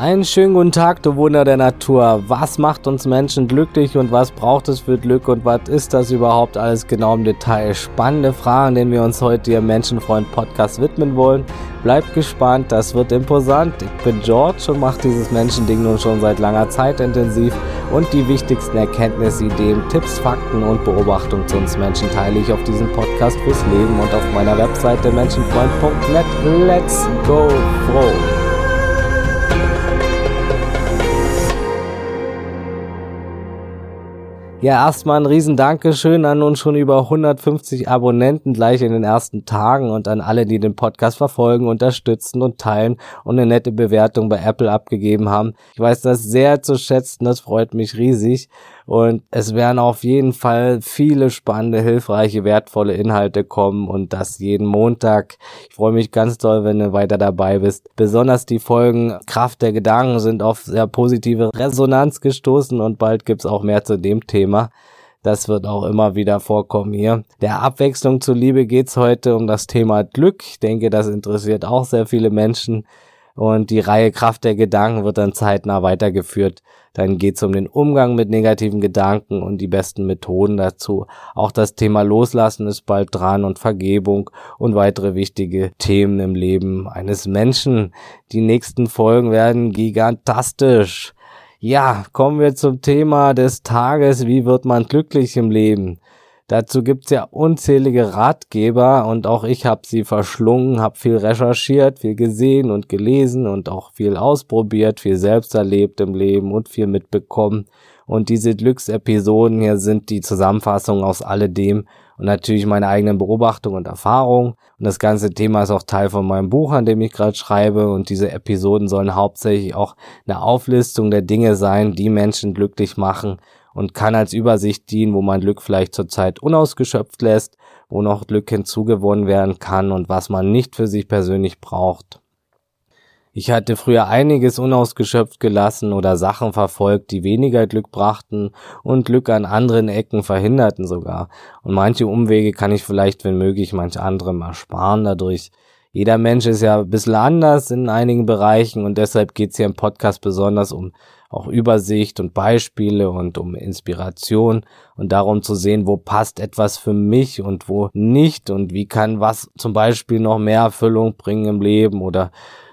Einen schönen guten Tag, du Wunder der Natur. Was macht uns Menschen glücklich und was braucht es für Glück und was ist das überhaupt alles genau im Detail? Spannende Fragen, denen wir uns heute hier Menschenfreund Podcast widmen wollen. Bleibt gespannt, das wird imposant. Ich bin George und mache dieses Menschending nun schon seit langer Zeit intensiv und die wichtigsten Erkenntnisse, Ideen, Tipps, Fakten und Beobachtungen zu uns Menschen teile ich auf diesem Podcast fürs Leben und auf meiner Webseite menschenfreund.net. Let's go froh! Ja, erstmal ein riesen Dankeschön an uns schon über 150 Abonnenten gleich in den ersten Tagen und an alle, die den Podcast verfolgen, unterstützen und teilen und eine nette Bewertung bei Apple abgegeben haben. Ich weiß das sehr zu schätzen, das freut mich riesig. Und es werden auf jeden Fall viele spannende, hilfreiche, wertvolle Inhalte kommen und das jeden Montag. Ich freue mich ganz doll, wenn du weiter dabei bist. Besonders die Folgen Kraft der Gedanken sind auf sehr positive Resonanz gestoßen und bald gibt's auch mehr zu dem Thema. Das wird auch immer wieder vorkommen hier. Der Abwechslung zuliebe geht's heute um das Thema Glück. Ich denke, das interessiert auch sehr viele Menschen. Und die Reihe Kraft der Gedanken wird dann zeitnah weitergeführt. Dann geht es um den Umgang mit negativen Gedanken und die besten Methoden dazu. Auch das Thema Loslassen ist bald dran und Vergebung und weitere wichtige Themen im Leben eines Menschen. Die nächsten Folgen werden gigantastisch. Ja, kommen wir zum Thema des Tages. Wie wird man glücklich im Leben? Dazu gibt's ja unzählige Ratgeber und auch ich habe sie verschlungen, habe viel recherchiert, viel gesehen und gelesen und auch viel ausprobiert, viel selbst erlebt im Leben und viel mitbekommen. Und diese Glücksepisoden hier sind die Zusammenfassung aus alledem und natürlich meine eigenen Beobachtungen und Erfahrungen. Und das ganze Thema ist auch Teil von meinem Buch, an dem ich gerade schreibe. Und diese Episoden sollen hauptsächlich auch eine Auflistung der Dinge sein, die Menschen glücklich machen und kann als Übersicht dienen, wo man Glück vielleicht zurzeit unausgeschöpft lässt, wo noch Glück hinzugewonnen werden kann und was man nicht für sich persönlich braucht. Ich hatte früher einiges unausgeschöpft gelassen oder Sachen verfolgt, die weniger Glück brachten und Glück an anderen Ecken verhinderten sogar. Und manche Umwege kann ich vielleicht, wenn möglich, manch anderem ersparen dadurch. Jeder Mensch ist ja ein bisschen anders in einigen Bereichen und deshalb geht es hier im Podcast besonders um auch Übersicht und Beispiele und um Inspiration und darum zu sehen, wo passt etwas für mich und wo nicht und wie kann was zum Beispiel noch mehr Erfüllung bringen im Leben oder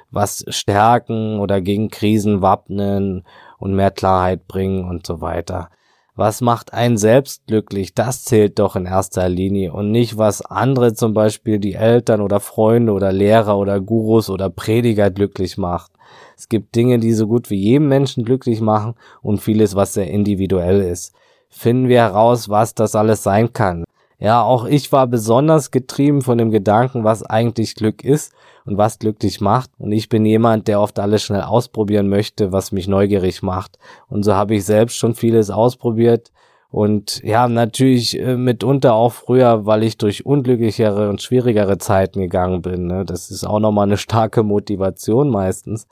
was stärken oder gegen Krisen wappnen und mehr Klarheit bringen und so weiter. Was macht einen selbst glücklich? Das zählt doch in erster Linie und nicht, was andere zum Beispiel die Eltern oder Freunde oder Lehrer oder Gurus oder Prediger glücklich macht. Es gibt Dinge, die so gut wie jedem Menschen glücklich machen und vieles, was sehr individuell ist. Finden wir heraus, was das alles sein kann. Ja, auch ich war besonders getrieben von dem Gedanken, was eigentlich Glück ist und was glücklich macht. Und ich bin jemand, der oft alles schnell ausprobieren möchte, was mich neugierig macht. Und so habe ich selbst schon vieles ausprobiert. Und ja, natürlich äh, mitunter auch früher, weil ich durch unglücklichere und schwierigere Zeiten gegangen bin. Ne? Das ist auch nochmal eine starke Motivation meistens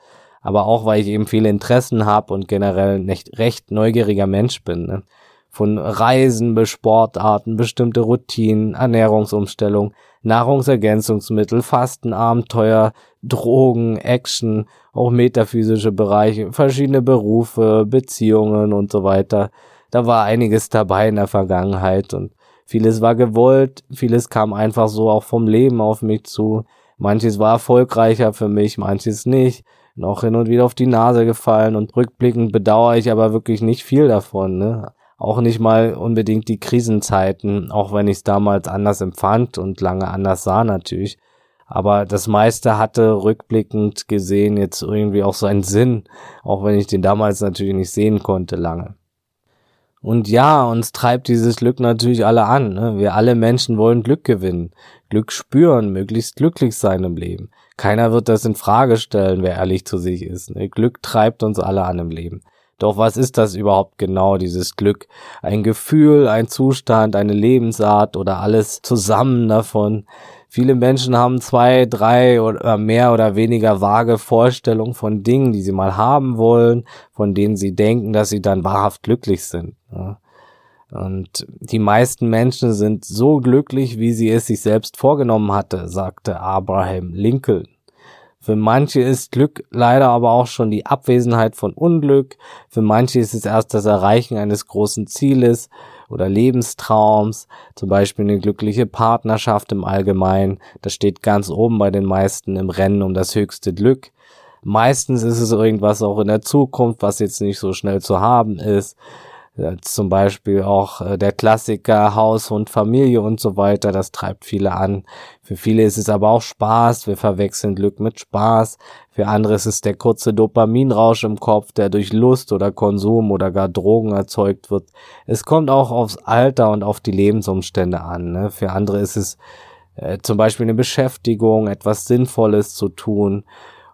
aber auch weil ich eben viele Interessen habe und generell nicht recht neugieriger Mensch bin. Ne? Von Reisen bis Sportarten, bestimmte Routinen, Ernährungsumstellung, Nahrungsergänzungsmittel, Fasten, Abenteuer, Drogen, Action, auch metaphysische Bereiche, verschiedene Berufe, Beziehungen und so weiter. Da war einiges dabei in der Vergangenheit und vieles war gewollt, vieles kam einfach so auch vom Leben auf mich zu. Manches war erfolgreicher für mich, manches nicht noch hin und wieder auf die Nase gefallen und rückblickend bedauere ich aber wirklich nicht viel davon, ne? Auch nicht mal unbedingt die Krisenzeiten, auch wenn ich es damals anders empfand und lange anders sah natürlich. Aber das meiste hatte rückblickend gesehen jetzt irgendwie auch so einen Sinn, auch wenn ich den damals natürlich nicht sehen konnte lange. Und ja, uns treibt dieses Glück natürlich alle an. Ne? Wir alle Menschen wollen Glück gewinnen, Glück spüren, möglichst glücklich sein im Leben. Keiner wird das in Frage stellen, wer ehrlich zu sich ist. Ne? Glück treibt uns alle an im Leben. Doch was ist das überhaupt genau, dieses Glück? Ein Gefühl, ein Zustand, eine Lebensart oder alles zusammen davon? Viele Menschen haben zwei, drei oder mehr oder weniger vage Vorstellungen von Dingen, die sie mal haben wollen, von denen sie denken, dass sie dann wahrhaft glücklich sind. Und die meisten Menschen sind so glücklich, wie sie es sich selbst vorgenommen hatte, sagte Abraham Lincoln. Für manche ist Glück leider aber auch schon die Abwesenheit von Unglück. Für manche ist es erst das Erreichen eines großen Zieles oder Lebenstraums, zum Beispiel eine glückliche Partnerschaft im Allgemeinen. Das steht ganz oben bei den meisten im Rennen um das höchste Glück. Meistens ist es irgendwas auch in der Zukunft, was jetzt nicht so schnell zu haben ist. Zum Beispiel auch äh, der Klassiker Haus und Familie und so weiter, das treibt viele an. Für viele ist es aber auch Spaß, wir verwechseln Glück mit Spaß. Für andere ist es der kurze Dopaminrausch im Kopf, der durch Lust oder Konsum oder gar Drogen erzeugt wird. Es kommt auch aufs Alter und auf die Lebensumstände an. Ne? Für andere ist es äh, zum Beispiel eine Beschäftigung, etwas Sinnvolles zu tun.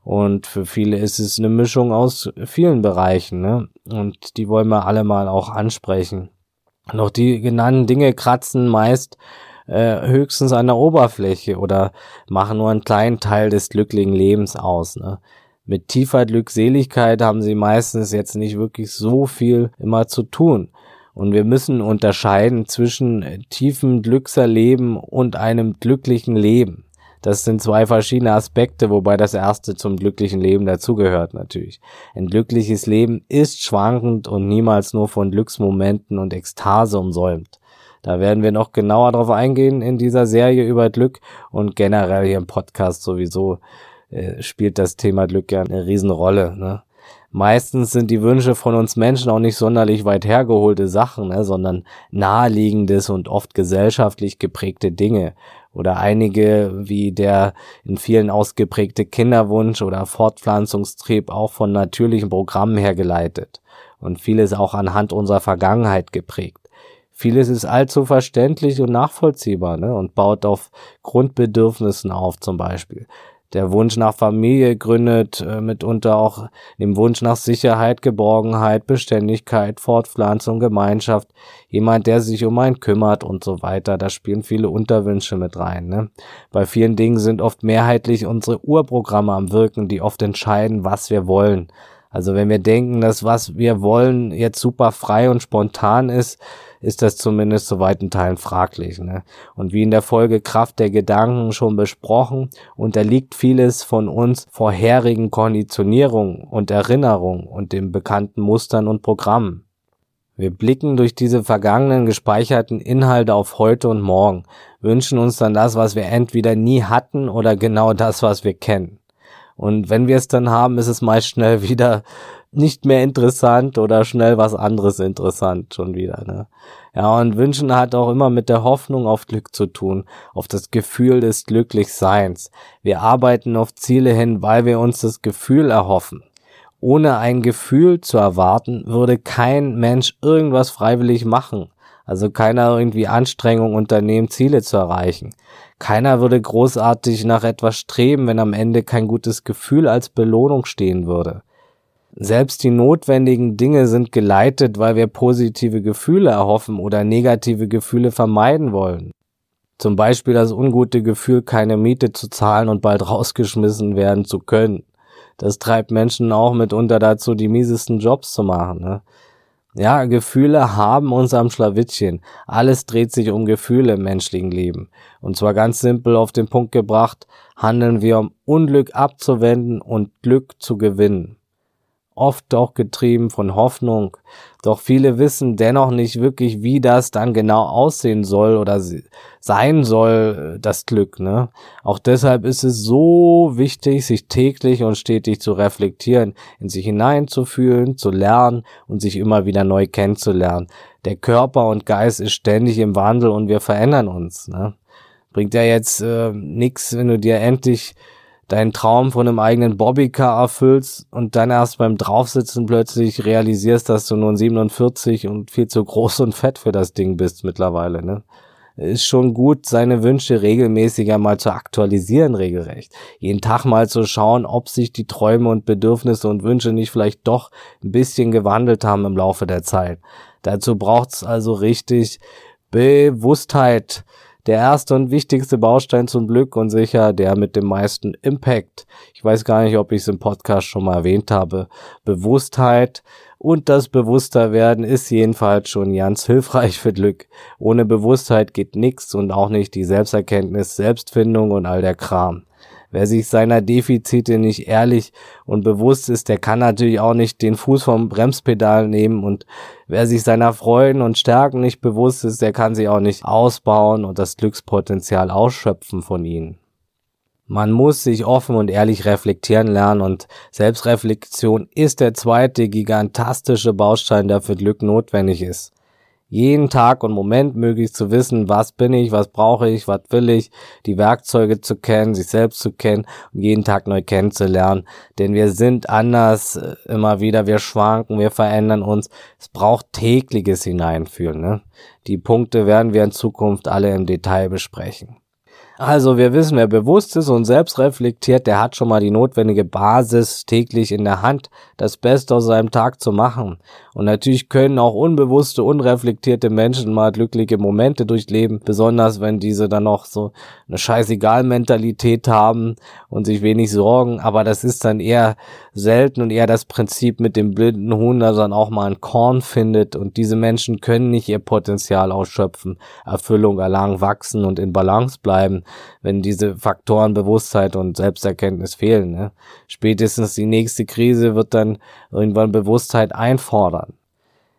Und für viele ist es eine Mischung aus vielen Bereichen, ne? Und die wollen wir alle mal auch ansprechen. Auch die genannten Dinge kratzen meist äh, höchstens an der Oberfläche oder machen nur einen kleinen Teil des glücklichen Lebens aus. Ne? Mit tiefer Glückseligkeit haben sie meistens jetzt nicht wirklich so viel immer zu tun. Und wir müssen unterscheiden zwischen tiefem Glückserleben und einem glücklichen Leben. Das sind zwei verschiedene Aspekte, wobei das erste zum glücklichen Leben dazugehört natürlich. Ein glückliches Leben ist schwankend und niemals nur von Glücksmomenten und Ekstase umsäumt. Da werden wir noch genauer drauf eingehen in dieser Serie über Glück und generell hier im Podcast sowieso äh, spielt das Thema Glück ja eine Riesenrolle. Ne? Meistens sind die Wünsche von uns Menschen auch nicht sonderlich weit hergeholte Sachen, ne, sondern naheliegendes und oft gesellschaftlich geprägte Dinge oder einige wie der in vielen ausgeprägte Kinderwunsch oder Fortpflanzungstrieb auch von natürlichen Programmen hergeleitet und vieles auch anhand unserer Vergangenheit geprägt. Vieles ist allzu verständlich und nachvollziehbar ne, und baut auf Grundbedürfnissen auf zum Beispiel. Der Wunsch nach Familie gründet äh, mitunter auch dem Wunsch nach Sicherheit, Geborgenheit, Beständigkeit, Fortpflanzung, Gemeinschaft, jemand, der sich um einen kümmert und so weiter. Da spielen viele Unterwünsche mit rein. Ne? Bei vielen Dingen sind oft mehrheitlich unsere Urprogramme am Wirken, die oft entscheiden, was wir wollen. Also wenn wir denken, dass was wir wollen jetzt super frei und spontan ist, ist das zumindest zu weiten Teilen fraglich. Ne? Und wie in der Folge Kraft der Gedanken schon besprochen, unterliegt vieles von uns vorherigen Konditionierungen und Erinnerungen und den bekannten Mustern und Programmen. Wir blicken durch diese vergangenen gespeicherten Inhalte auf heute und morgen, wünschen uns dann das, was wir entweder nie hatten oder genau das, was wir kennen. Und wenn wir es dann haben, ist es meist schnell wieder nicht mehr interessant oder schnell was anderes interessant schon wieder. Ne? Ja, und Wünschen hat auch immer mit der Hoffnung auf Glück zu tun, auf das Gefühl des Glücklichseins. Wir arbeiten auf Ziele hin, weil wir uns das Gefühl erhoffen. Ohne ein Gefühl zu erwarten, würde kein Mensch irgendwas freiwillig machen. Also keiner irgendwie Anstrengung unternehmen, Ziele zu erreichen. Keiner würde großartig nach etwas streben, wenn am Ende kein gutes Gefühl als Belohnung stehen würde. Selbst die notwendigen Dinge sind geleitet, weil wir positive Gefühle erhoffen oder negative Gefühle vermeiden wollen. Zum Beispiel das ungute Gefühl, keine Miete zu zahlen und bald rausgeschmissen werden zu können. Das treibt Menschen auch mitunter dazu, die miesesten Jobs zu machen. Ne? Ja, Gefühle haben uns am Schlawittchen. Alles dreht sich um Gefühle im menschlichen Leben. Und zwar ganz simpel auf den Punkt gebracht, handeln wir, um Unglück abzuwenden und Glück zu gewinnen oft auch getrieben von Hoffnung. Doch viele wissen dennoch nicht wirklich, wie das dann genau aussehen soll oder sein soll, das Glück. Ne? Auch deshalb ist es so wichtig, sich täglich und stetig zu reflektieren, in sich hineinzufühlen, zu lernen und sich immer wieder neu kennenzulernen. Der Körper und Geist ist ständig im Wandel und wir verändern uns. Ne? Bringt ja jetzt äh, nichts, wenn du dir endlich deinen Traum von einem eigenen Bobbycar erfüllst und dann erst beim Draufsitzen plötzlich realisierst, dass du nur 47 und viel zu groß und fett für das Ding bist mittlerweile, ne? Ist schon gut, seine Wünsche regelmäßiger mal zu aktualisieren, regelrecht. Jeden Tag mal zu schauen, ob sich die Träume und Bedürfnisse und Wünsche nicht vielleicht doch ein bisschen gewandelt haben im Laufe der Zeit. Dazu braucht's also richtig Bewusstheit, der erste und wichtigste Baustein zum Glück und sicher der mit dem meisten Impact. Ich weiß gar nicht, ob ich es im Podcast schon mal erwähnt habe. Bewusstheit und das Bewussterwerden ist jedenfalls schon ganz hilfreich für Glück. Ohne Bewusstheit geht nichts und auch nicht die Selbsterkenntnis, Selbstfindung und all der Kram. Wer sich seiner Defizite nicht ehrlich und bewusst ist, der kann natürlich auch nicht den Fuß vom Bremspedal nehmen und wer sich seiner Freuden und Stärken nicht bewusst ist, der kann sie auch nicht ausbauen und das Glückspotenzial ausschöpfen von ihnen. Man muss sich offen und ehrlich reflektieren lernen und Selbstreflexion ist der zweite gigantastische Baustein, der für Glück notwendig ist jeden Tag und Moment möglichst zu wissen, was bin ich, was brauche ich, was will ich, die Werkzeuge zu kennen, sich selbst zu kennen und jeden Tag neu kennenzulernen. Denn wir sind anders äh, immer wieder, wir schwanken, wir verändern uns. Es braucht tägliches Hineinfühlen. Ne? Die Punkte werden wir in Zukunft alle im Detail besprechen. Also wir wissen, wer bewusst ist und selbst reflektiert, der hat schon mal die notwendige Basis täglich in der Hand, das Beste aus seinem Tag zu machen. Und natürlich können auch unbewusste, unreflektierte Menschen mal glückliche Momente durchleben, besonders wenn diese dann noch so eine scheißegal-Mentalität haben und sich wenig sorgen. Aber das ist dann eher selten und eher das Prinzip mit dem blinden Huhn, dass dann auch mal ein Korn findet. Und diese Menschen können nicht ihr Potenzial ausschöpfen, Erfüllung erlangen, wachsen und in Balance bleiben wenn diese Faktoren Bewusstheit und Selbsterkenntnis fehlen. Ne? Spätestens die nächste Krise wird dann irgendwann Bewusstheit einfordern.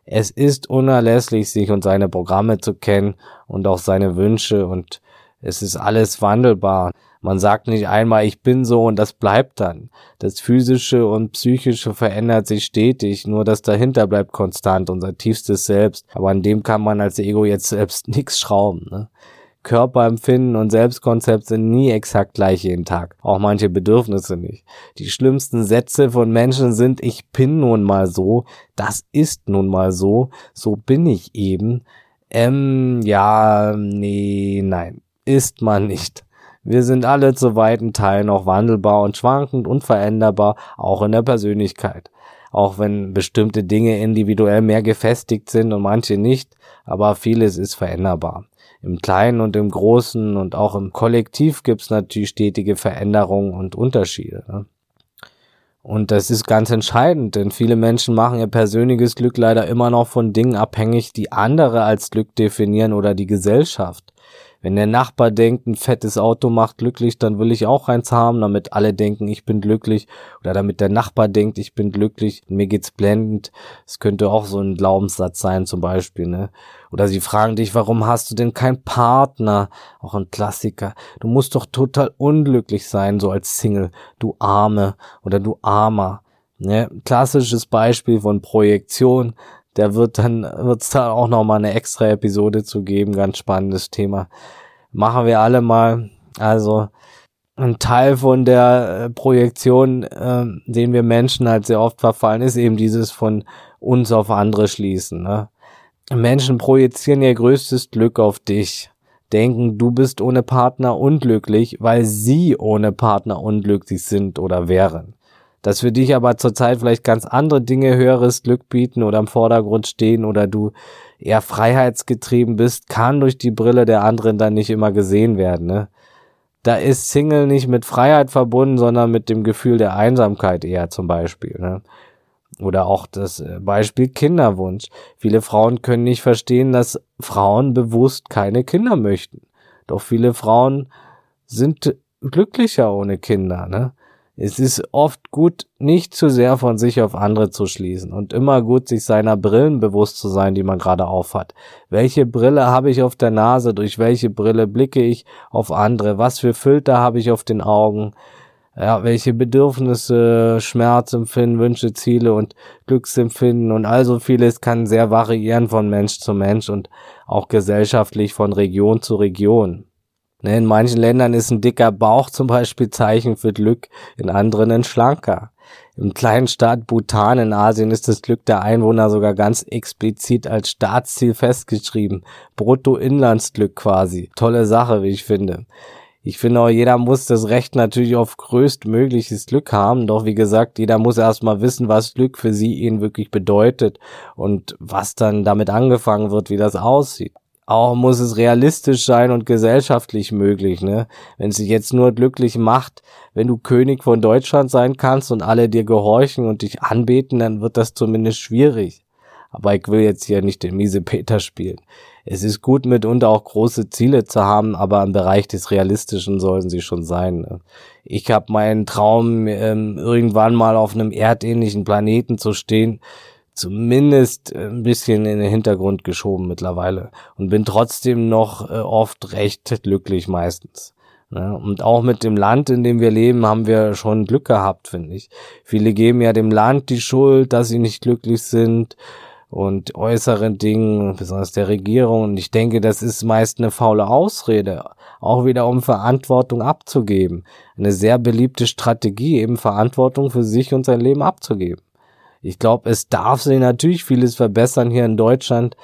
Es ist unerlässlich, sich und seine Programme zu kennen und auch seine Wünsche und es ist alles wandelbar. Man sagt nicht einmal, ich bin so und das bleibt dann. Das physische und psychische verändert sich stetig, nur das dahinter bleibt konstant, unser tiefstes Selbst. Aber an dem kann man als Ego jetzt selbst nichts schrauben. Ne? Körperempfinden und Selbstkonzept sind nie exakt gleich jeden Tag. Auch manche Bedürfnisse nicht. Die schlimmsten Sätze von Menschen sind, ich bin nun mal so, das ist nun mal so, so bin ich eben. Ähm, ja, nee, nein, ist man nicht. Wir sind alle zu weiten Teilen noch wandelbar und schwankend und veränderbar, auch in der Persönlichkeit. Auch wenn bestimmte Dinge individuell mehr gefestigt sind und manche nicht, aber vieles ist veränderbar im Kleinen und im Großen und auch im Kollektiv gibt's natürlich stetige Veränderungen und Unterschiede. Ne? Und das ist ganz entscheidend, denn viele Menschen machen ihr persönliches Glück leider immer noch von Dingen abhängig, die andere als Glück definieren oder die Gesellschaft. Wenn der Nachbar denkt, ein fettes Auto macht glücklich, dann will ich auch eins haben, damit alle denken, ich bin glücklich. Oder damit der Nachbar denkt, ich bin glücklich, mir geht's blendend. Es könnte auch so ein Glaubenssatz sein, zum Beispiel, ne? Oder sie fragen dich, warum hast du denn keinen Partner? Auch ein Klassiker. Du musst doch total unglücklich sein, so als Single. Du Arme oder du Armer. Ne? Klassisches Beispiel von Projektion der wird dann, wird's da auch noch mal eine extra Episode zu geben, ganz spannendes Thema. Machen wir alle mal. Also, ein Teil von der äh, Projektion, äh, den wir Menschen halt sehr oft verfallen, ist eben dieses von uns auf andere schließen. Ne? Menschen projizieren ihr größtes Glück auf dich, denken, du bist ohne Partner unglücklich, weil sie ohne Partner unglücklich sind oder wären dass für dich aber zurzeit vielleicht ganz andere Dinge höheres Glück bieten oder im Vordergrund stehen oder du eher freiheitsgetrieben bist, kann durch die Brille der anderen dann nicht immer gesehen werden. Ne? Da ist Single nicht mit Freiheit verbunden, sondern mit dem Gefühl der Einsamkeit eher zum Beispiel. Ne? Oder auch das äh, Beispiel Kinderwunsch. Viele Frauen können nicht verstehen, dass Frauen bewusst keine Kinder möchten. Doch viele Frauen sind glücklicher ohne Kinder. Ne? Es ist oft gut, nicht zu sehr von sich auf andere zu schließen und immer gut, sich seiner Brillen bewusst zu sein, die man gerade aufhat. Welche Brille habe ich auf der Nase? Durch welche Brille blicke ich auf andere? Was für Filter habe ich auf den Augen? Ja, welche Bedürfnisse, Schmerzempfinden, Wünsche, Ziele und Glücksempfinden und all so vieles kann sehr variieren von Mensch zu Mensch und auch gesellschaftlich von Region zu Region. Ne, in manchen Ländern ist ein dicker Bauch zum Beispiel Zeichen für Glück, in anderen ein schlanker. Im kleinen Staat Bhutan in Asien ist das Glück der Einwohner sogar ganz explizit als Staatsziel festgeschrieben. Bruttoinlandsglück quasi. Tolle Sache, wie ich finde. Ich finde auch, jeder muss das Recht natürlich auf größtmögliches Glück haben. Doch wie gesagt, jeder muss erstmal wissen, was Glück für sie ihn wirklich bedeutet und was dann damit angefangen wird, wie das aussieht auch muss es realistisch sein und gesellschaftlich möglich, ne? Wenn es sich jetzt nur glücklich macht, wenn du König von Deutschland sein kannst und alle dir gehorchen und dich anbeten, dann wird das zumindest schwierig. Aber ich will jetzt hier nicht den miese Peter spielen. Es ist gut mitunter auch große Ziele zu haben, aber im Bereich des Realistischen sollen sie schon sein. Ne? Ich habe meinen Traum, ähm, irgendwann mal auf einem erdähnlichen Planeten zu stehen, zumindest ein bisschen in den Hintergrund geschoben mittlerweile und bin trotzdem noch äh, oft recht glücklich meistens. Ne? Und auch mit dem Land, in dem wir leben, haben wir schon Glück gehabt, finde ich. Viele geben ja dem Land die Schuld, dass sie nicht glücklich sind und äußeren Dingen, besonders der Regierung. Und ich denke, das ist meist eine faule Ausrede, auch wieder um Verantwortung abzugeben. Eine sehr beliebte Strategie, eben Verantwortung für sich und sein Leben abzugeben. Ich glaube, es darf sich natürlich vieles verbessern hier in Deutschland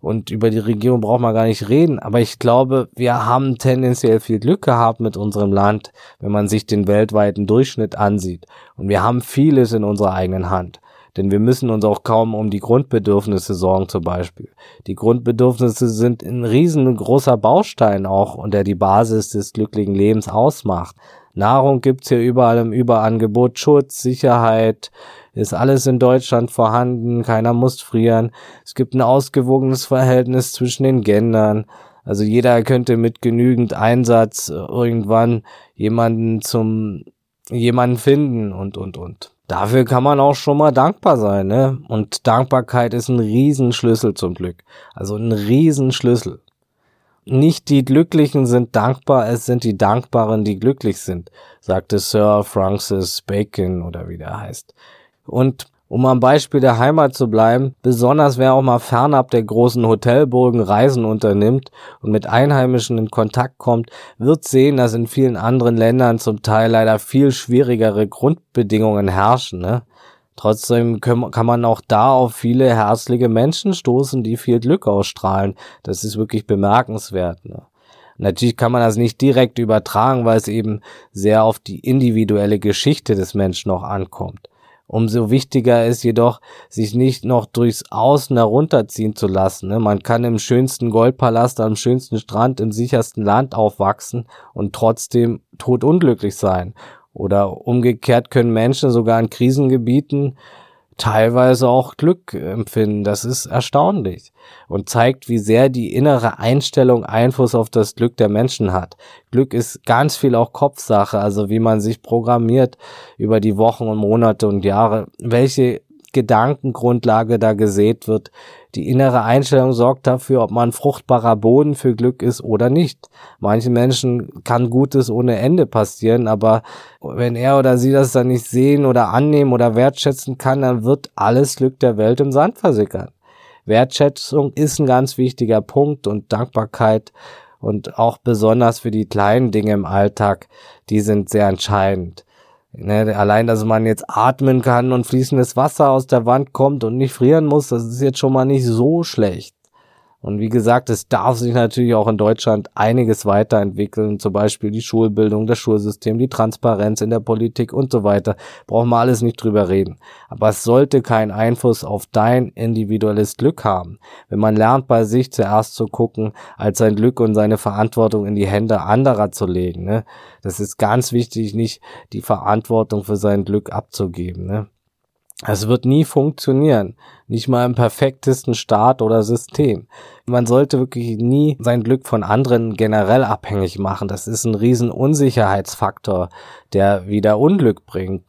und über die Regierung braucht man gar nicht reden. Aber ich glaube, wir haben tendenziell viel Glück gehabt mit unserem Land, wenn man sich den weltweiten Durchschnitt ansieht. Und wir haben vieles in unserer eigenen Hand. Denn wir müssen uns auch kaum um die Grundbedürfnisse sorgen zum Beispiel. Die Grundbedürfnisse sind ein riesengroßer Baustein auch und der die Basis des glücklichen Lebens ausmacht. Nahrung gibt's hier überall im Überangebot, Schutz, Sicherheit, ist alles in Deutschland vorhanden, keiner muss frieren. Es gibt ein ausgewogenes Verhältnis zwischen den Gendern. Also jeder könnte mit genügend Einsatz irgendwann jemanden zum jemanden finden und und und dafür kann man auch schon mal dankbar sein, ne? Und Dankbarkeit ist ein Riesenschlüssel zum Glück. Also ein Riesenschlüssel. Nicht die Glücklichen sind dankbar, es sind die Dankbaren, die glücklich sind, sagte Sir Francis Bacon oder wie der heißt. Und um am Beispiel der Heimat zu bleiben, besonders wer auch mal fernab der großen Hotelburgen Reisen unternimmt und mit Einheimischen in Kontakt kommt, wird sehen, dass in vielen anderen Ländern zum Teil leider viel schwierigere Grundbedingungen herrschen. Ne? Trotzdem kann man auch da auf viele herzliche Menschen stoßen, die viel Glück ausstrahlen. Das ist wirklich bemerkenswert. Ne? Natürlich kann man das nicht direkt übertragen, weil es eben sehr auf die individuelle Geschichte des Menschen noch ankommt. Umso wichtiger ist jedoch, sich nicht noch durchs Außen herunterziehen zu lassen. Ne? Man kann im schönsten Goldpalast, am schönsten Strand, im sichersten Land aufwachsen und trotzdem totunglücklich sein. Oder umgekehrt können Menschen sogar in Krisengebieten teilweise auch Glück empfinden. Das ist erstaunlich und zeigt, wie sehr die innere Einstellung Einfluss auf das Glück der Menschen hat. Glück ist ganz viel auch Kopfsache, also wie man sich programmiert über die Wochen und Monate und Jahre, welche Gedankengrundlage da gesät wird. Die innere Einstellung sorgt dafür, ob man fruchtbarer Boden für Glück ist oder nicht. Manchen Menschen kann Gutes ohne Ende passieren, aber wenn er oder sie das dann nicht sehen oder annehmen oder wertschätzen kann, dann wird alles Glück der Welt im Sand versickern. Wertschätzung ist ein ganz wichtiger Punkt und Dankbarkeit und auch besonders für die kleinen Dinge im Alltag, die sind sehr entscheidend. Ne, allein, dass man jetzt atmen kann und fließendes Wasser aus der Wand kommt und nicht frieren muss, das ist jetzt schon mal nicht so schlecht. Und wie gesagt, es darf sich natürlich auch in Deutschland einiges weiterentwickeln, zum Beispiel die Schulbildung, das Schulsystem, die Transparenz in der Politik und so weiter. Brauchen wir alles nicht drüber reden. Aber es sollte keinen Einfluss auf dein individuelles Glück haben. Wenn man lernt, bei sich zuerst zu gucken, als sein Glück und seine Verantwortung in die Hände anderer zu legen. Ne? Das ist ganz wichtig, nicht die Verantwortung für sein Glück abzugeben. Ne? Es wird nie funktionieren. Nicht mal im perfektesten Staat oder System. Man sollte wirklich nie sein Glück von anderen generell abhängig machen. Das ist ein riesen Unsicherheitsfaktor, der wieder Unglück bringt.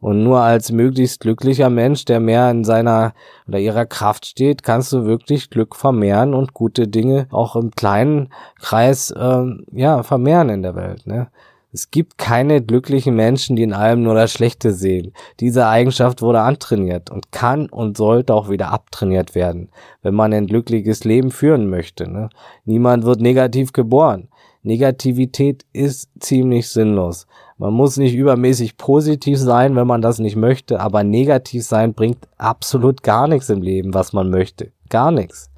Und nur als möglichst glücklicher Mensch, der mehr in seiner oder ihrer Kraft steht, kannst du wirklich Glück vermehren und gute Dinge auch im kleinen Kreis ähm, ja vermehren in der Welt. Ne? Es gibt keine glücklichen Menschen, die in allem nur das Schlechte sehen. Diese Eigenschaft wurde antrainiert und kann und sollte auch wieder abtrainiert werden, wenn man ein glückliches Leben führen möchte. Ne? Niemand wird negativ geboren. Negativität ist ziemlich sinnlos. Man muss nicht übermäßig positiv sein, wenn man das nicht möchte, aber negativ sein bringt absolut gar nichts im Leben, was man möchte. Gar nichts.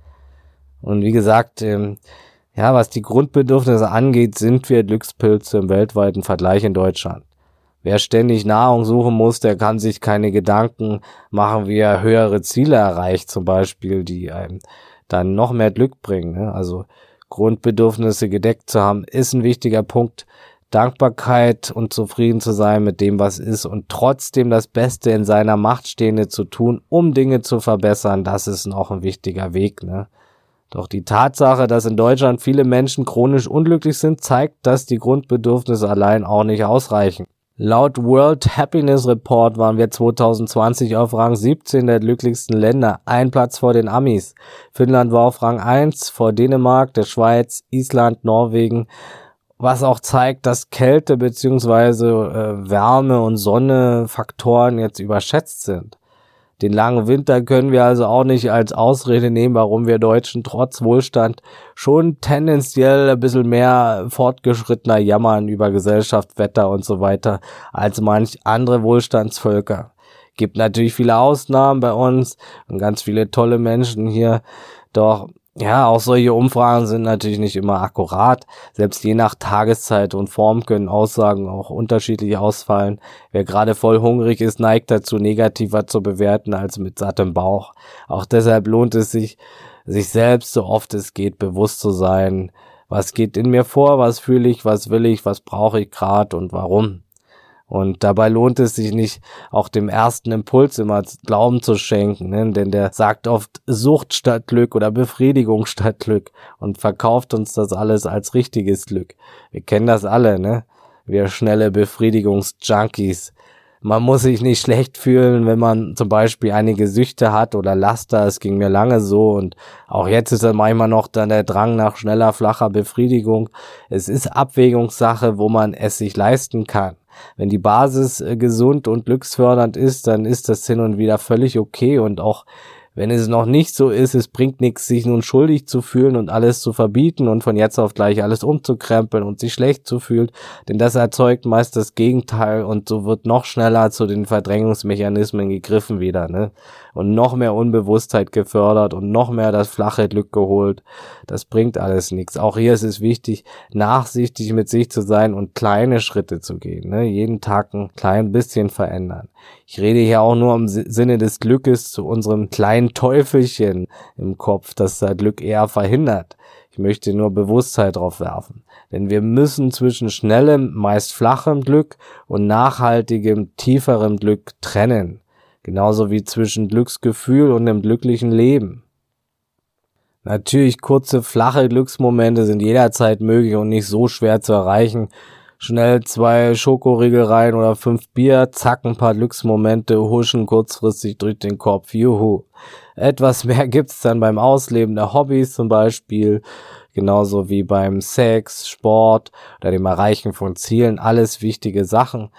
Und wie gesagt, ähm, ja, was die Grundbedürfnisse angeht, sind wir Glückspilze im weltweiten Vergleich in Deutschland. Wer ständig Nahrung suchen muss, der kann sich keine Gedanken machen, wie er höhere Ziele erreicht, zum Beispiel, die einem dann noch mehr Glück bringen. Ne? Also Grundbedürfnisse gedeckt zu haben, ist ein wichtiger Punkt. Dankbarkeit und zufrieden zu sein mit dem, was ist und trotzdem das Beste in seiner Macht Stehende zu tun, um Dinge zu verbessern, das ist noch ein wichtiger Weg. Ne? Doch die Tatsache, dass in Deutschland viele Menschen chronisch unglücklich sind, zeigt, dass die Grundbedürfnisse allein auch nicht ausreichen. Laut World Happiness Report waren wir 2020 auf Rang 17 der glücklichsten Länder, ein Platz vor den Amis. Finnland war auf Rang 1 vor Dänemark, der Schweiz, Island, Norwegen, was auch zeigt, dass Kälte beziehungsweise äh, Wärme und Sonne Faktoren jetzt überschätzt sind. Den langen Winter können wir also auch nicht als Ausrede nehmen, warum wir Deutschen trotz Wohlstand schon tendenziell ein bisschen mehr fortgeschrittener jammern über Gesellschaft, Wetter und so weiter als manch andere Wohlstandsvölker. Gibt natürlich viele Ausnahmen bei uns und ganz viele tolle Menschen hier, doch ja, auch solche Umfragen sind natürlich nicht immer akkurat. Selbst je nach Tageszeit und Form können Aussagen auch unterschiedlich ausfallen. Wer gerade voll hungrig ist, neigt dazu, negativer zu bewerten als mit sattem Bauch. Auch deshalb lohnt es sich, sich selbst so oft es geht bewusst zu sein. Was geht in mir vor? Was fühle ich? Was will ich? Was brauche ich gerade und warum? Und dabei lohnt es sich nicht, auch dem ersten Impuls immer Glauben zu schenken, ne? denn der sagt oft Sucht statt Glück oder Befriedigung statt Glück und verkauft uns das alles als richtiges Glück. Wir kennen das alle, ne? Wir schnelle Befriedigungsjunkies. Man muss sich nicht schlecht fühlen, wenn man zum Beispiel einige Süchte hat oder Laster. Es ging mir lange so und auch jetzt ist es manchmal noch dann der Drang nach schneller, flacher Befriedigung. Es ist Abwägungssache, wo man es sich leisten kann. Wenn die Basis äh, gesund und glücksfördernd ist, dann ist das hin und wieder völlig okay und auch wenn es noch nicht so ist, es bringt nichts, sich nun schuldig zu fühlen und alles zu verbieten und von jetzt auf gleich alles umzukrempeln und sich schlecht zu fühlen, denn das erzeugt meist das Gegenteil und so wird noch schneller zu den Verdrängungsmechanismen gegriffen wieder, ne? Und noch mehr Unbewusstheit gefördert und noch mehr das flache Glück geholt. Das bringt alles nichts. Auch hier ist es wichtig, nachsichtig mit sich zu sein und kleine Schritte zu gehen, ne? Jeden Tag ein klein bisschen verändern. Ich rede hier auch nur im Sinne des Glückes zu unserem kleinen Teufelchen im Kopf, das da Glück eher verhindert. Ich möchte nur Bewusstheit drauf werfen. Denn wir müssen zwischen schnellem, meist flachem Glück und nachhaltigem, tieferem Glück trennen. Genauso wie zwischen Glücksgefühl und dem glücklichen Leben. Natürlich kurze, flache Glücksmomente sind jederzeit möglich und nicht so schwer zu erreichen, schnell zwei Schokoriegel rein oder fünf Bier, zack, ein paar Glücksmomente, huschen kurzfristig durch den Kopf, juhu. Etwas mehr gibt's dann beim Ausleben der Hobbys zum Beispiel, genauso wie beim Sex, Sport oder dem Erreichen von Zielen, alles wichtige Sachen.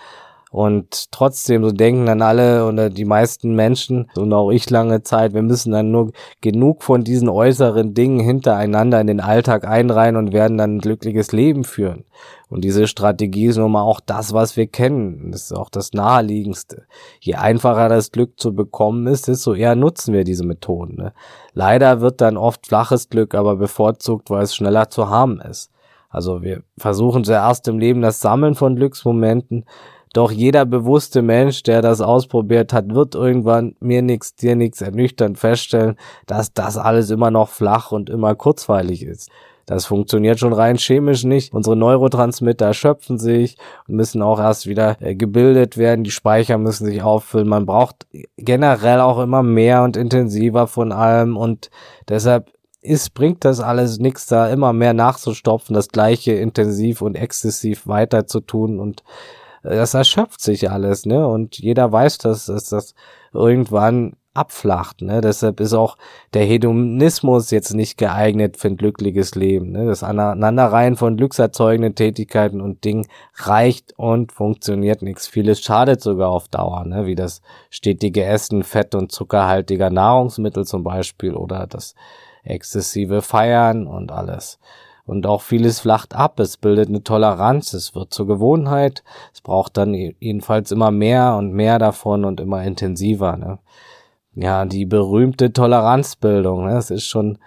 Und trotzdem, so denken dann alle oder die meisten Menschen und auch ich lange Zeit, wir müssen dann nur genug von diesen äußeren Dingen hintereinander in den Alltag einreihen und werden dann ein glückliches Leben führen. Und diese Strategie ist nun mal auch das, was wir kennen. Das ist auch das Naheliegendste. Je einfacher das Glück zu bekommen ist, desto eher nutzen wir diese Methoden. Ne? Leider wird dann oft flaches Glück aber bevorzugt, weil es schneller zu haben ist. Also wir versuchen zuerst im Leben das Sammeln von Glücksmomenten, doch jeder bewusste Mensch, der das ausprobiert hat, wird irgendwann mir nix, dir nix ernüchternd feststellen, dass das alles immer noch flach und immer kurzweilig ist. Das funktioniert schon rein chemisch nicht. Unsere Neurotransmitter erschöpfen sich und müssen auch erst wieder äh, gebildet werden. Die Speicher müssen sich auffüllen. Man braucht generell auch immer mehr und intensiver von allem und deshalb ist, bringt das alles nichts, da immer mehr nachzustopfen, das gleiche intensiv und exzessiv weiter zu tun und das erschöpft sich alles, ne? Und jeder weiß, dass, dass das irgendwann abflacht, ne? Deshalb ist auch der Hedonismus jetzt nicht geeignet für ein glückliches Leben, ne? Das Aneinanderreihen von glückserzeugenden Tätigkeiten und Dingen reicht und funktioniert nichts. Vieles schadet sogar auf Dauer, ne? Wie das stetige Essen fett- und zuckerhaltiger Nahrungsmittel zum Beispiel oder das exzessive Feiern und alles. Und auch vieles flacht ab. Es bildet eine Toleranz. Es wird zur Gewohnheit. Es braucht dann jedenfalls immer mehr und mehr davon und immer intensiver. Ne? Ja, die berühmte Toleranzbildung. Ne? Das ist schon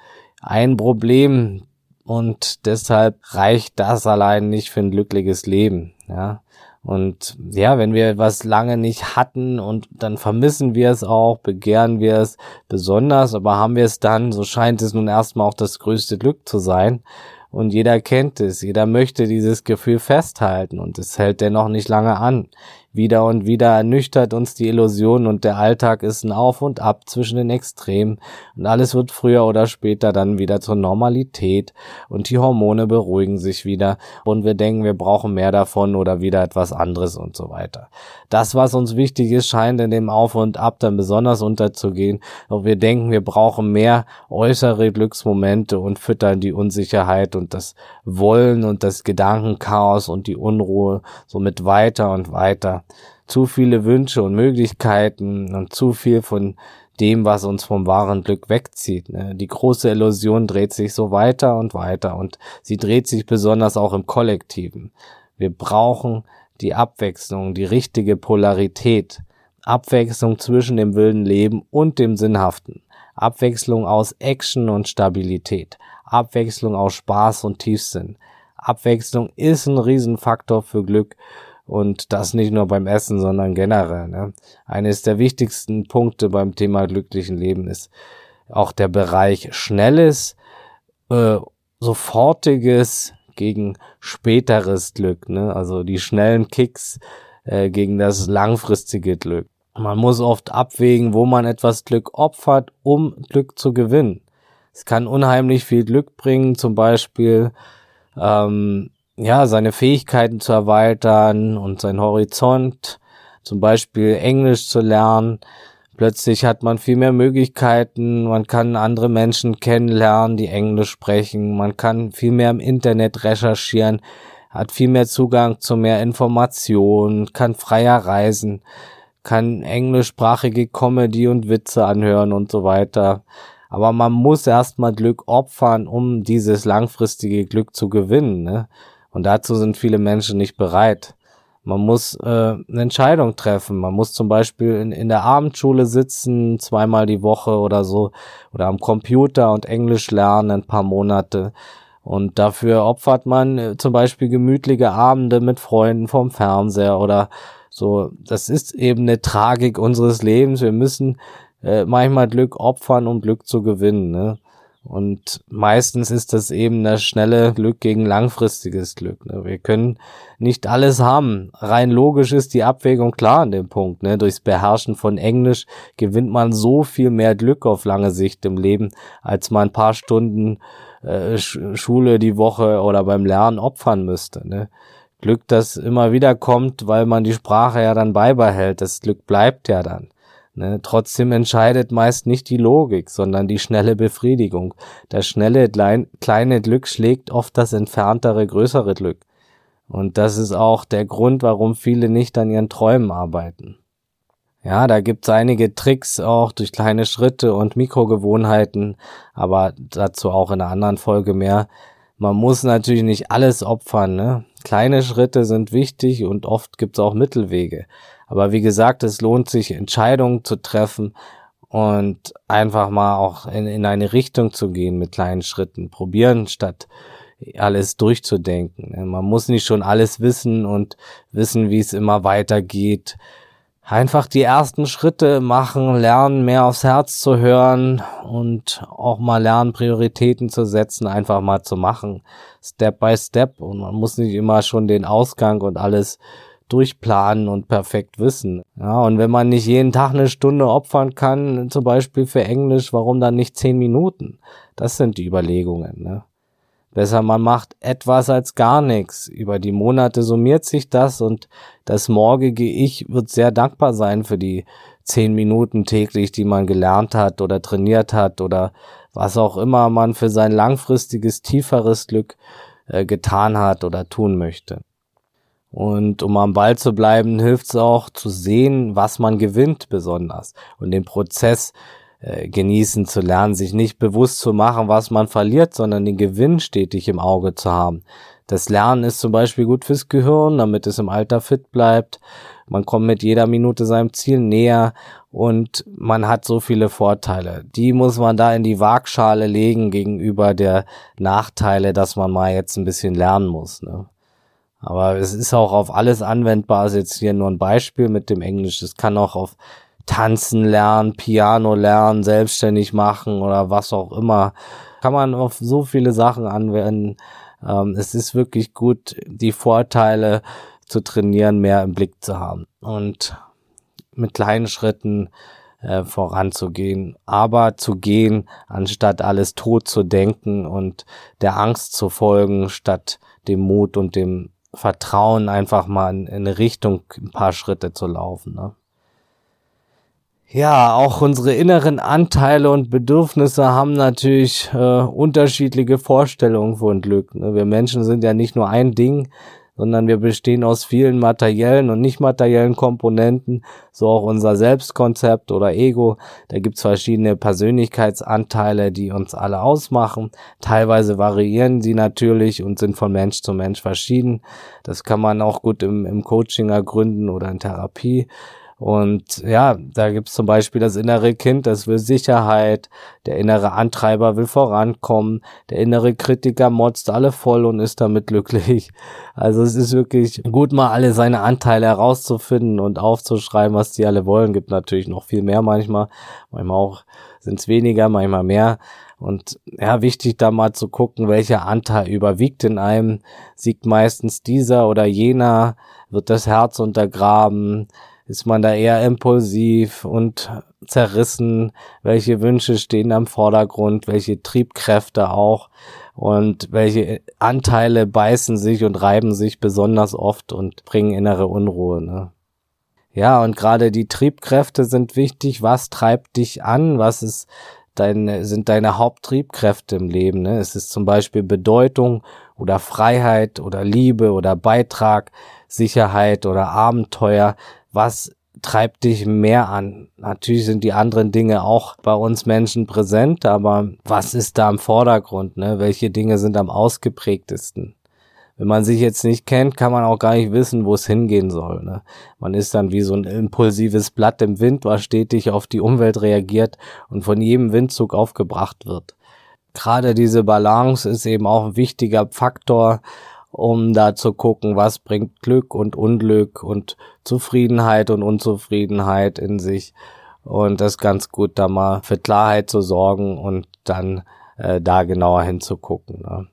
ein Problem. Und deshalb reicht das allein nicht für ein glückliches Leben. Ja. Und ja, wenn wir etwas lange nicht hatten und dann vermissen wir es auch, begehren wir es besonders, aber haben wir es dann, so scheint es nun erstmal auch das größte Glück zu sein. Und jeder kennt es, jeder möchte dieses Gefühl festhalten und es hält dennoch nicht lange an. Wieder und wieder ernüchtert uns die Illusion und der Alltag ist ein Auf und Ab zwischen den Extremen und alles wird früher oder später dann wieder zur Normalität und die Hormone beruhigen sich wieder und wir denken, wir brauchen mehr davon oder wieder etwas anderes und so weiter. Das, was uns wichtig ist, scheint in dem Auf und Ab dann besonders unterzugehen. Doch wir denken, wir brauchen mehr äußere Glücksmomente und füttern die Unsicherheit und das Wollen und das Gedankenchaos und die Unruhe somit weiter und weiter. Zu viele Wünsche und Möglichkeiten und zu viel von dem, was uns vom wahren Glück wegzieht. Ne? Die große Illusion dreht sich so weiter und weiter und sie dreht sich besonders auch im Kollektiven. Wir brauchen die Abwechslung, die richtige Polarität, Abwechslung zwischen dem wilden Leben und dem Sinnhaften, Abwechslung aus Action und Stabilität, Abwechslung aus Spaß und Tiefsinn. Abwechslung ist ein Riesenfaktor für Glück und das nicht nur beim Essen, sondern generell. Ne? Eines der wichtigsten Punkte beim Thema glücklichen Leben ist auch der Bereich schnelles, äh, sofortiges gegen späteres Glück, ne? Also die schnellen Kicks äh, gegen das langfristige Glück. Man muss oft abwägen, wo man etwas Glück opfert, um Glück zu gewinnen. Es kann unheimlich viel Glück bringen, zum Beispiel ähm, ja seine Fähigkeiten zu erweitern und sein Horizont, zum Beispiel Englisch zu lernen Plötzlich hat man viel mehr Möglichkeiten, man kann andere Menschen kennenlernen, die Englisch sprechen, man kann viel mehr im Internet recherchieren, hat viel mehr Zugang zu mehr Informationen, kann freier reisen, kann englischsprachige Comedy und Witze anhören und so weiter. Aber man muss erstmal Glück opfern, um dieses langfristige Glück zu gewinnen. Ne? Und dazu sind viele Menschen nicht bereit. Man muss äh, eine Entscheidung treffen. Man muss zum Beispiel in, in der Abendschule sitzen, zweimal die Woche oder so, oder am Computer und Englisch lernen ein paar Monate. Und dafür opfert man äh, zum Beispiel gemütliche Abende mit Freunden vom Fernseher oder so. Das ist eben eine Tragik unseres Lebens. Wir müssen äh, manchmal Glück opfern, um Glück zu gewinnen. Ne? Und meistens ist das eben das schnelle Glück gegen langfristiges Glück. Ne? Wir können nicht alles haben. Rein logisch ist die Abwägung klar an dem Punkt. Ne? Durchs Beherrschen von Englisch gewinnt man so viel mehr Glück auf lange Sicht im Leben, als man ein paar Stunden äh, Schule die Woche oder beim Lernen opfern müsste. Ne? Glück, das immer wieder kommt, weil man die Sprache ja dann beibehält. Das Glück bleibt ja dann. Ne, trotzdem entscheidet meist nicht die Logik, sondern die schnelle Befriedigung. Das schnelle klein, kleine Glück schlägt oft das entferntere größere Glück. Und das ist auch der Grund, warum viele nicht an ihren Träumen arbeiten. Ja, da gibt's einige Tricks auch durch kleine Schritte und Mikrogewohnheiten, aber dazu auch in einer anderen Folge mehr. Man muss natürlich nicht alles opfern, ne? Kleine Schritte sind wichtig und oft gibt's auch Mittelwege. Aber wie gesagt, es lohnt sich, Entscheidungen zu treffen und einfach mal auch in, in eine Richtung zu gehen mit kleinen Schritten. Probieren statt alles durchzudenken. Man muss nicht schon alles wissen und wissen, wie es immer weitergeht. Einfach die ersten Schritte machen, lernen, mehr aufs Herz zu hören und auch mal lernen, Prioritäten zu setzen, einfach mal zu machen. Step by Step. Und man muss nicht immer schon den Ausgang und alles durchplanen und perfekt wissen. Ja, und wenn man nicht jeden Tag eine Stunde opfern kann, zum Beispiel für Englisch, warum dann nicht zehn Minuten? Das sind die Überlegungen. Ne? Besser man macht etwas als gar nichts. Über die Monate summiert sich das und das morgige Ich wird sehr dankbar sein für die zehn Minuten täglich, die man gelernt hat oder trainiert hat oder was auch immer man für sein langfristiges, tieferes Glück äh, getan hat oder tun möchte. Und um am Ball zu bleiben, hilft es auch zu sehen, was man gewinnt besonders und den Prozess äh, genießen zu lernen, sich nicht bewusst zu machen, was man verliert, sondern den Gewinn stetig im Auge zu haben. Das Lernen ist zum Beispiel gut fürs Gehirn, damit es im Alter fit bleibt. Man kommt mit jeder Minute seinem Ziel näher und man hat so viele Vorteile. Die muss man da in die Waagschale legen gegenüber der Nachteile, dass man mal jetzt ein bisschen lernen muss. Ne? Aber es ist auch auf alles anwendbar. ist jetzt hier nur ein Beispiel mit dem Englisch. Es kann auch auf Tanzen lernen, Piano lernen, selbstständig machen oder was auch immer. Kann man auf so viele Sachen anwenden. Ähm, es ist wirklich gut, die Vorteile zu trainieren, mehr im Blick zu haben und mit kleinen Schritten äh, voranzugehen, aber zu gehen, anstatt alles tot zu denken und der Angst zu folgen, statt dem Mut und dem Vertrauen einfach mal in, in eine Richtung ein paar Schritte zu laufen. Ne? Ja, auch unsere inneren Anteile und Bedürfnisse haben natürlich äh, unterschiedliche Vorstellungen von Glück. Ne? Wir Menschen sind ja nicht nur ein Ding, sondern wir bestehen aus vielen materiellen und nicht materiellen Komponenten, so auch unser Selbstkonzept oder Ego. Da gibt's verschiedene Persönlichkeitsanteile, die uns alle ausmachen. Teilweise variieren sie natürlich und sind von Mensch zu Mensch verschieden. Das kann man auch gut im, im Coaching ergründen oder in Therapie. Und ja, da gibt's zum Beispiel das innere Kind, das will Sicherheit, der innere Antreiber will vorankommen, der innere Kritiker motzt alle voll und ist damit glücklich. Also es ist wirklich gut, mal alle seine Anteile herauszufinden und aufzuschreiben, was die alle wollen. Gibt natürlich noch viel mehr manchmal, manchmal auch sind's weniger, manchmal mehr. Und ja, wichtig da mal zu gucken, welcher Anteil überwiegt in einem. Siegt meistens dieser oder jener, wird das Herz untergraben, ist man da eher impulsiv und zerrissen? Welche Wünsche stehen am Vordergrund? Welche Triebkräfte auch? Und welche Anteile beißen sich und reiben sich besonders oft und bringen innere Unruhe? Ne? Ja, und gerade die Triebkräfte sind wichtig. Was treibt dich an? Was ist deine, sind deine Haupttriebkräfte im Leben? Ne? Es ist zum Beispiel Bedeutung oder Freiheit oder Liebe oder Beitrag, Sicherheit oder Abenteuer was treibt dich mehr an? Natürlich sind die anderen Dinge auch bei uns Menschen präsent, aber was ist da im Vordergrund? Ne? Welche Dinge sind am ausgeprägtesten? Wenn man sich jetzt nicht kennt, kann man auch gar nicht wissen, wo es hingehen soll. Ne? Man ist dann wie so ein impulsives Blatt im Wind, was stetig auf die Umwelt reagiert und von jedem Windzug aufgebracht wird. Gerade diese Balance ist eben auch ein wichtiger Faktor, um da zu gucken, was bringt Glück und Unglück und Zufriedenheit und Unzufriedenheit in sich und das ganz gut da mal für Klarheit zu sorgen und dann äh, da genauer hinzugucken. Ne?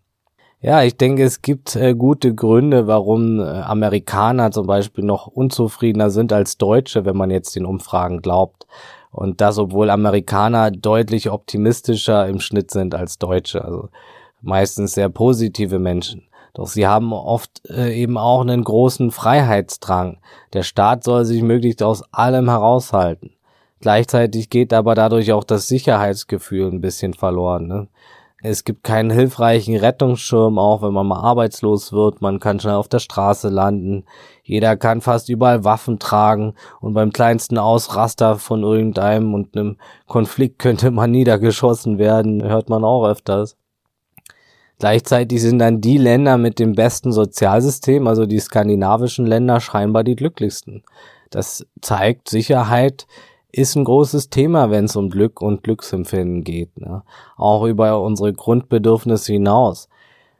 Ja, ich denke, es gibt äh, gute Gründe, warum äh, Amerikaner zum Beispiel noch unzufriedener sind als Deutsche, wenn man jetzt den Umfragen glaubt. Und das, obwohl Amerikaner deutlich optimistischer im Schnitt sind als Deutsche. Also meistens sehr positive Menschen. Doch sie haben oft äh, eben auch einen großen Freiheitsdrang. Der Staat soll sich möglichst aus allem heraushalten. Gleichzeitig geht aber dadurch auch das Sicherheitsgefühl ein bisschen verloren. Ne? Es gibt keinen hilfreichen Rettungsschirm, auch wenn man mal arbeitslos wird. Man kann schnell auf der Straße landen. Jeder kann fast überall Waffen tragen und beim kleinsten Ausraster von irgendeinem und einem Konflikt könnte man niedergeschossen werden. Hört man auch öfters. Gleichzeitig sind dann die Länder mit dem besten Sozialsystem, also die skandinavischen Länder, scheinbar die glücklichsten. Das zeigt, Sicherheit ist ein großes Thema, wenn es um Glück und Glücksempfinden geht. Ne? Auch über unsere Grundbedürfnisse hinaus.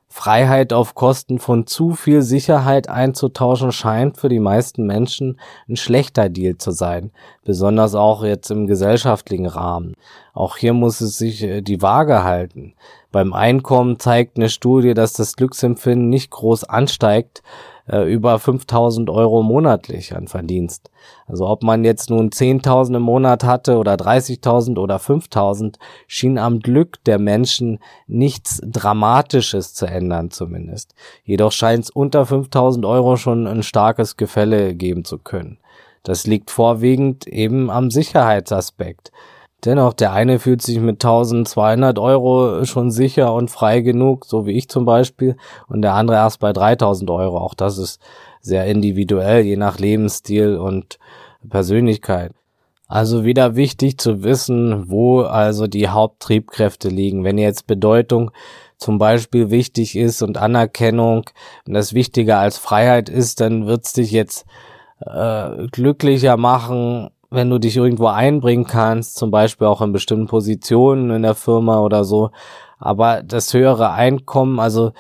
Freiheit auf Kosten von zu viel Sicherheit einzutauschen scheint für die meisten Menschen ein schlechter Deal zu sein, besonders auch jetzt im gesellschaftlichen Rahmen. Auch hier muss es sich äh, die Waage halten. Beim Einkommen zeigt eine Studie, dass das Glücksempfinden nicht groß ansteigt, äh, über 5000 Euro monatlich an Verdienst. Also ob man jetzt nun 10.000 im Monat hatte oder 30.000 oder 5.000, schien am Glück der Menschen nichts Dramatisches zu ändern zumindest. Jedoch scheint es unter 5.000 Euro schon ein starkes Gefälle geben zu können. Das liegt vorwiegend eben am Sicherheitsaspekt. Dennoch, der eine fühlt sich mit 1200 Euro schon sicher und frei genug, so wie ich zum Beispiel, und der andere erst bei 3000 Euro. Auch das ist sehr individuell, je nach Lebensstil und Persönlichkeit. Also wieder wichtig zu wissen, wo also die Haupttriebkräfte liegen. Wenn jetzt Bedeutung zum Beispiel wichtig ist und Anerkennung und das wichtiger als Freiheit ist, dann wird's dich jetzt äh, glücklicher machen, wenn du dich irgendwo einbringen kannst, zum Beispiel auch in bestimmten Positionen in der Firma oder so. Aber das höhere Einkommen, also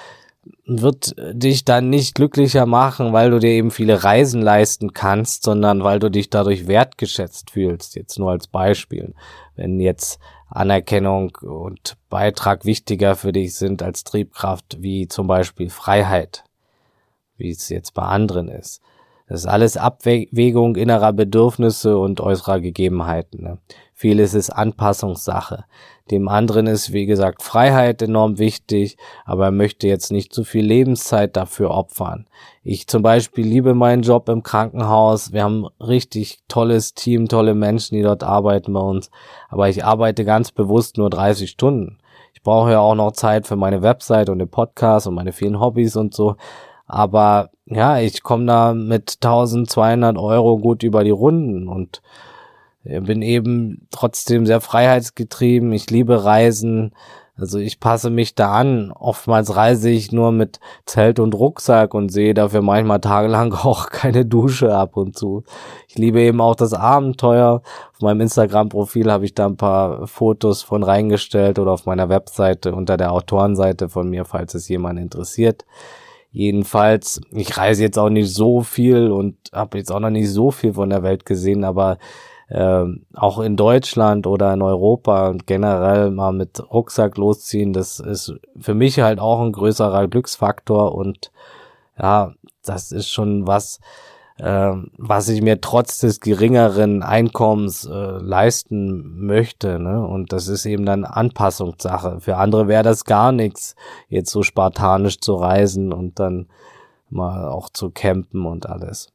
wird dich dann nicht glücklicher machen, weil du dir eben viele Reisen leisten kannst, sondern weil du dich dadurch wertgeschätzt fühlst. Jetzt nur als Beispiel. Wenn jetzt Anerkennung und Beitrag wichtiger für dich sind als Triebkraft, wie zum Beispiel Freiheit. wie es jetzt bei anderen ist. Das ist alles Abwägung innerer Bedürfnisse und äußerer Gegebenheiten. Ne? Vieles ist Anpassungssache. Dem anderen ist, wie gesagt, Freiheit enorm wichtig, aber er möchte jetzt nicht zu viel Lebenszeit dafür opfern. Ich zum Beispiel liebe meinen Job im Krankenhaus. Wir haben richtig tolles Team, tolle Menschen, die dort arbeiten bei uns. Aber ich arbeite ganz bewusst nur 30 Stunden. Ich brauche ja auch noch Zeit für meine Website und den Podcast und meine vielen Hobbys und so. Aber ja, ich komme da mit 1200 Euro gut über die Runden und bin eben trotzdem sehr freiheitsgetrieben. Ich liebe Reisen. Also ich passe mich da an. Oftmals reise ich nur mit Zelt und Rucksack und sehe dafür manchmal tagelang auch keine Dusche ab und zu. Ich liebe eben auch das Abenteuer. Auf meinem Instagram-Profil habe ich da ein paar Fotos von reingestellt oder auf meiner Webseite unter der Autorenseite von mir, falls es jemand interessiert. Jedenfalls, ich reise jetzt auch nicht so viel und habe jetzt auch noch nicht so viel von der Welt gesehen, aber äh, auch in Deutschland oder in Europa und generell mal mit Rucksack losziehen, das ist für mich halt auch ein größerer Glücksfaktor und ja, das ist schon was, was ich mir trotz des geringeren Einkommens äh, leisten möchte. Ne? Und das ist eben dann Anpassungssache. Für andere wäre das gar nichts, jetzt so spartanisch zu reisen und dann mal auch zu campen und alles.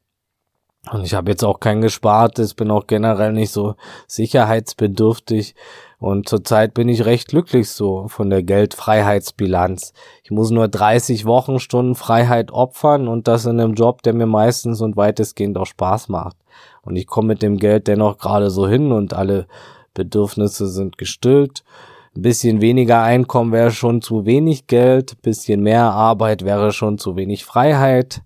Und ich habe jetzt auch kein gespartes, bin auch generell nicht so sicherheitsbedürftig. Und zurzeit bin ich recht glücklich so von der Geldfreiheitsbilanz. Ich muss nur 30 Wochenstunden Freiheit opfern und das in einem Job, der mir meistens und weitestgehend auch Spaß macht. Und ich komme mit dem Geld dennoch gerade so hin und alle Bedürfnisse sind gestillt. Ein bisschen weniger Einkommen wäre schon zu wenig Geld, ein bisschen mehr Arbeit wäre schon zu wenig Freiheit.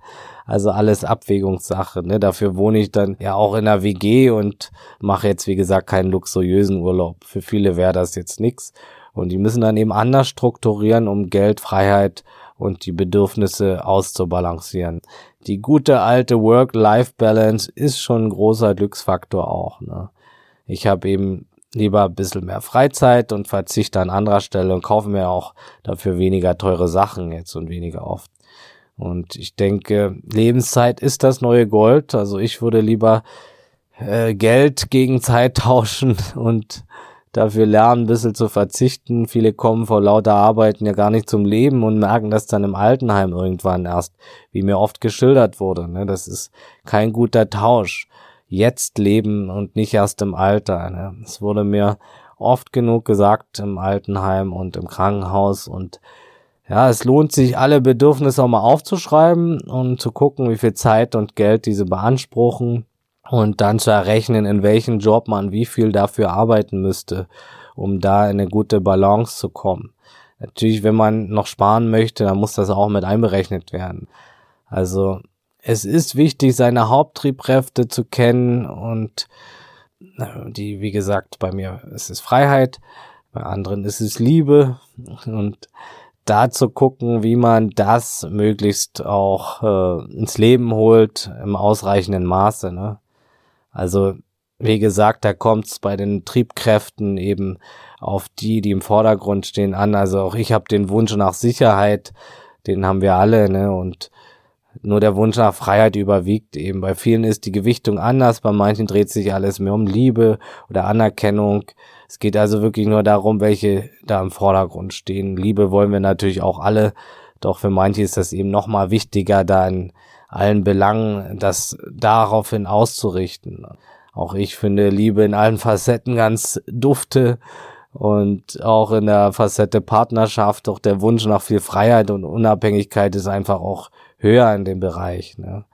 Also alles Abwägungssache. Ne? Dafür wohne ich dann ja auch in einer WG und mache jetzt, wie gesagt, keinen luxuriösen Urlaub. Für viele wäre das jetzt nix. Und die müssen dann eben anders strukturieren, um Geld, Freiheit und die Bedürfnisse auszubalancieren. Die gute alte Work-Life-Balance ist schon ein großer Glücksfaktor auch. Ne? Ich habe eben lieber ein bisschen mehr Freizeit und verzichte an anderer Stelle und kaufe mir auch dafür weniger teure Sachen jetzt und weniger oft. Und ich denke, Lebenszeit ist das neue Gold. Also ich würde lieber äh, Geld gegen Zeit tauschen und dafür lernen, ein bisschen zu verzichten. Viele kommen vor lauter Arbeiten ja gar nicht zum Leben und merken das dann im Altenheim irgendwann erst, wie mir oft geschildert wurde. Ne? Das ist kein guter Tausch. Jetzt leben und nicht erst im Alter. Ne? Es wurde mir oft genug gesagt im Altenheim und im Krankenhaus und ja, es lohnt sich, alle Bedürfnisse auch mal aufzuschreiben und zu gucken, wie viel Zeit und Geld diese beanspruchen und dann zu errechnen, in welchem Job man wie viel dafür arbeiten müsste, um da in eine gute Balance zu kommen. Natürlich, wenn man noch sparen möchte, dann muss das auch mit einberechnet werden. Also es ist wichtig, seine Haupttriebkräfte zu kennen und die, wie gesagt, bei mir ist es Freiheit, bei anderen ist es Liebe und da zu gucken, wie man das möglichst auch äh, ins Leben holt im ausreichenden Maße. Ne? Also wie gesagt, da kommt es bei den Triebkräften eben auf die, die im Vordergrund stehen, an. Also auch ich habe den Wunsch nach Sicherheit, den haben wir alle, ne? Und nur der Wunsch nach Freiheit überwiegt eben. Bei vielen ist die Gewichtung anders, bei manchen dreht sich alles mehr um Liebe oder Anerkennung. Es geht also wirklich nur darum, welche da im Vordergrund stehen. Liebe wollen wir natürlich auch alle, doch für manche ist das eben nochmal wichtiger, da in allen Belangen das daraufhin auszurichten. Auch ich finde Liebe in allen Facetten ganz dufte und auch in der Facette Partnerschaft, doch der Wunsch nach viel Freiheit und Unabhängigkeit ist einfach auch höher in dem Bereich. Ne?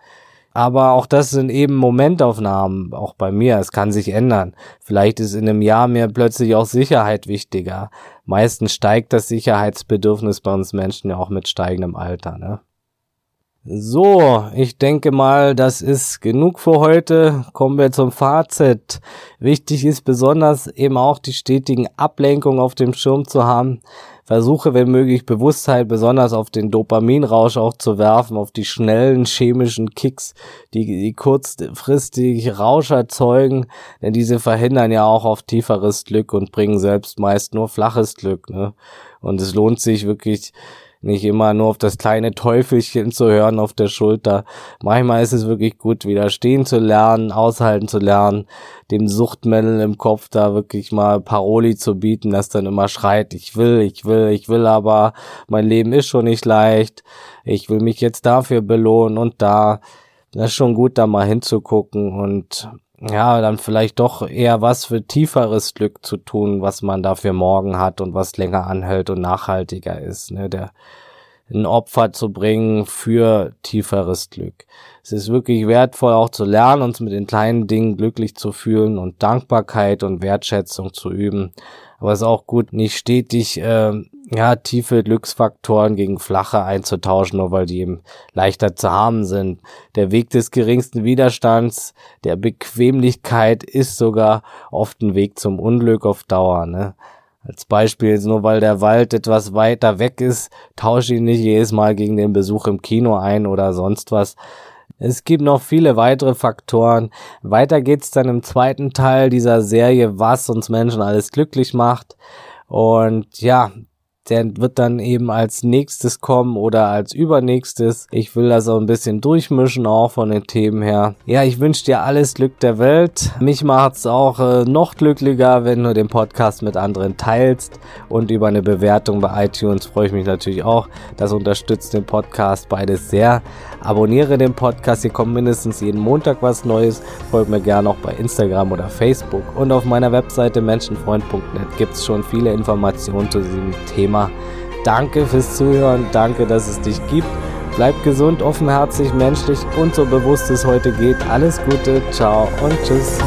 Aber auch das sind eben Momentaufnahmen, auch bei mir. Es kann sich ändern. Vielleicht ist in einem Jahr mir plötzlich auch Sicherheit wichtiger. Meistens steigt das Sicherheitsbedürfnis bei uns Menschen ja auch mit steigendem Alter. Ne? So, ich denke mal, das ist genug für heute. Kommen wir zum Fazit. Wichtig ist besonders eben auch die stetigen Ablenkungen auf dem Schirm zu haben. Versuche, wenn möglich, Bewusstheit besonders auf den Dopaminrausch auch zu werfen, auf die schnellen chemischen Kicks, die, die kurzfristig Rausch erzeugen, denn diese verhindern ja auch auf tieferes Glück und bringen selbst meist nur flaches Glück. Ne? Und es lohnt sich wirklich, nicht immer nur auf das kleine Teufelchen zu hören auf der Schulter. Manchmal ist es wirklich gut, wieder stehen zu lernen, aushalten zu lernen, dem Suchtmännel im Kopf da wirklich mal Paroli zu bieten, das dann immer schreit, ich will, ich will, ich will aber, mein Leben ist schon nicht leicht, ich will mich jetzt dafür belohnen und da. Das ist schon gut, da mal hinzugucken und ja, dann vielleicht doch eher was für tieferes Glück zu tun, was man dafür morgen hat und was länger anhält und nachhaltiger ist, ne, der ein Opfer zu bringen für tieferes Glück. Es ist wirklich wertvoll auch zu lernen, uns mit den kleinen Dingen glücklich zu fühlen und Dankbarkeit und Wertschätzung zu üben. Aber es ist auch gut, nicht stetig äh, ja, tiefe Glücksfaktoren gegen flache einzutauschen, nur weil die eben leichter zu haben sind. Der Weg des geringsten Widerstands, der Bequemlichkeit ist sogar oft ein Weg zum Unglück auf Dauer. Ne? Als Beispiel, nur weil der Wald etwas weiter weg ist, tausche ihn nicht jedes Mal gegen den Besuch im Kino ein oder sonst was. Es gibt noch viele weitere Faktoren. Weiter geht's dann im zweiten Teil dieser Serie, was uns Menschen alles glücklich macht. Und ja, der wird dann eben als nächstes kommen oder als übernächstes. Ich will das auch ein bisschen durchmischen, auch von den Themen her. Ja, ich wünsche dir alles Glück der Welt. Mich macht's auch äh, noch glücklicher, wenn du den Podcast mit anderen teilst und über eine Bewertung bei iTunes freue ich mich natürlich auch. Das unterstützt den Podcast beides sehr. Abonniere den Podcast, hier kommt mindestens jeden Montag was Neues. Folgt mir gerne auch bei Instagram oder Facebook. Und auf meiner Webseite menschenfreund.net gibt es schon viele Informationen zu diesem Thema. Danke fürs Zuhören, danke, dass es dich gibt. Bleib gesund, offenherzig, menschlich und so bewusst es heute geht. Alles Gute, ciao und tschüss.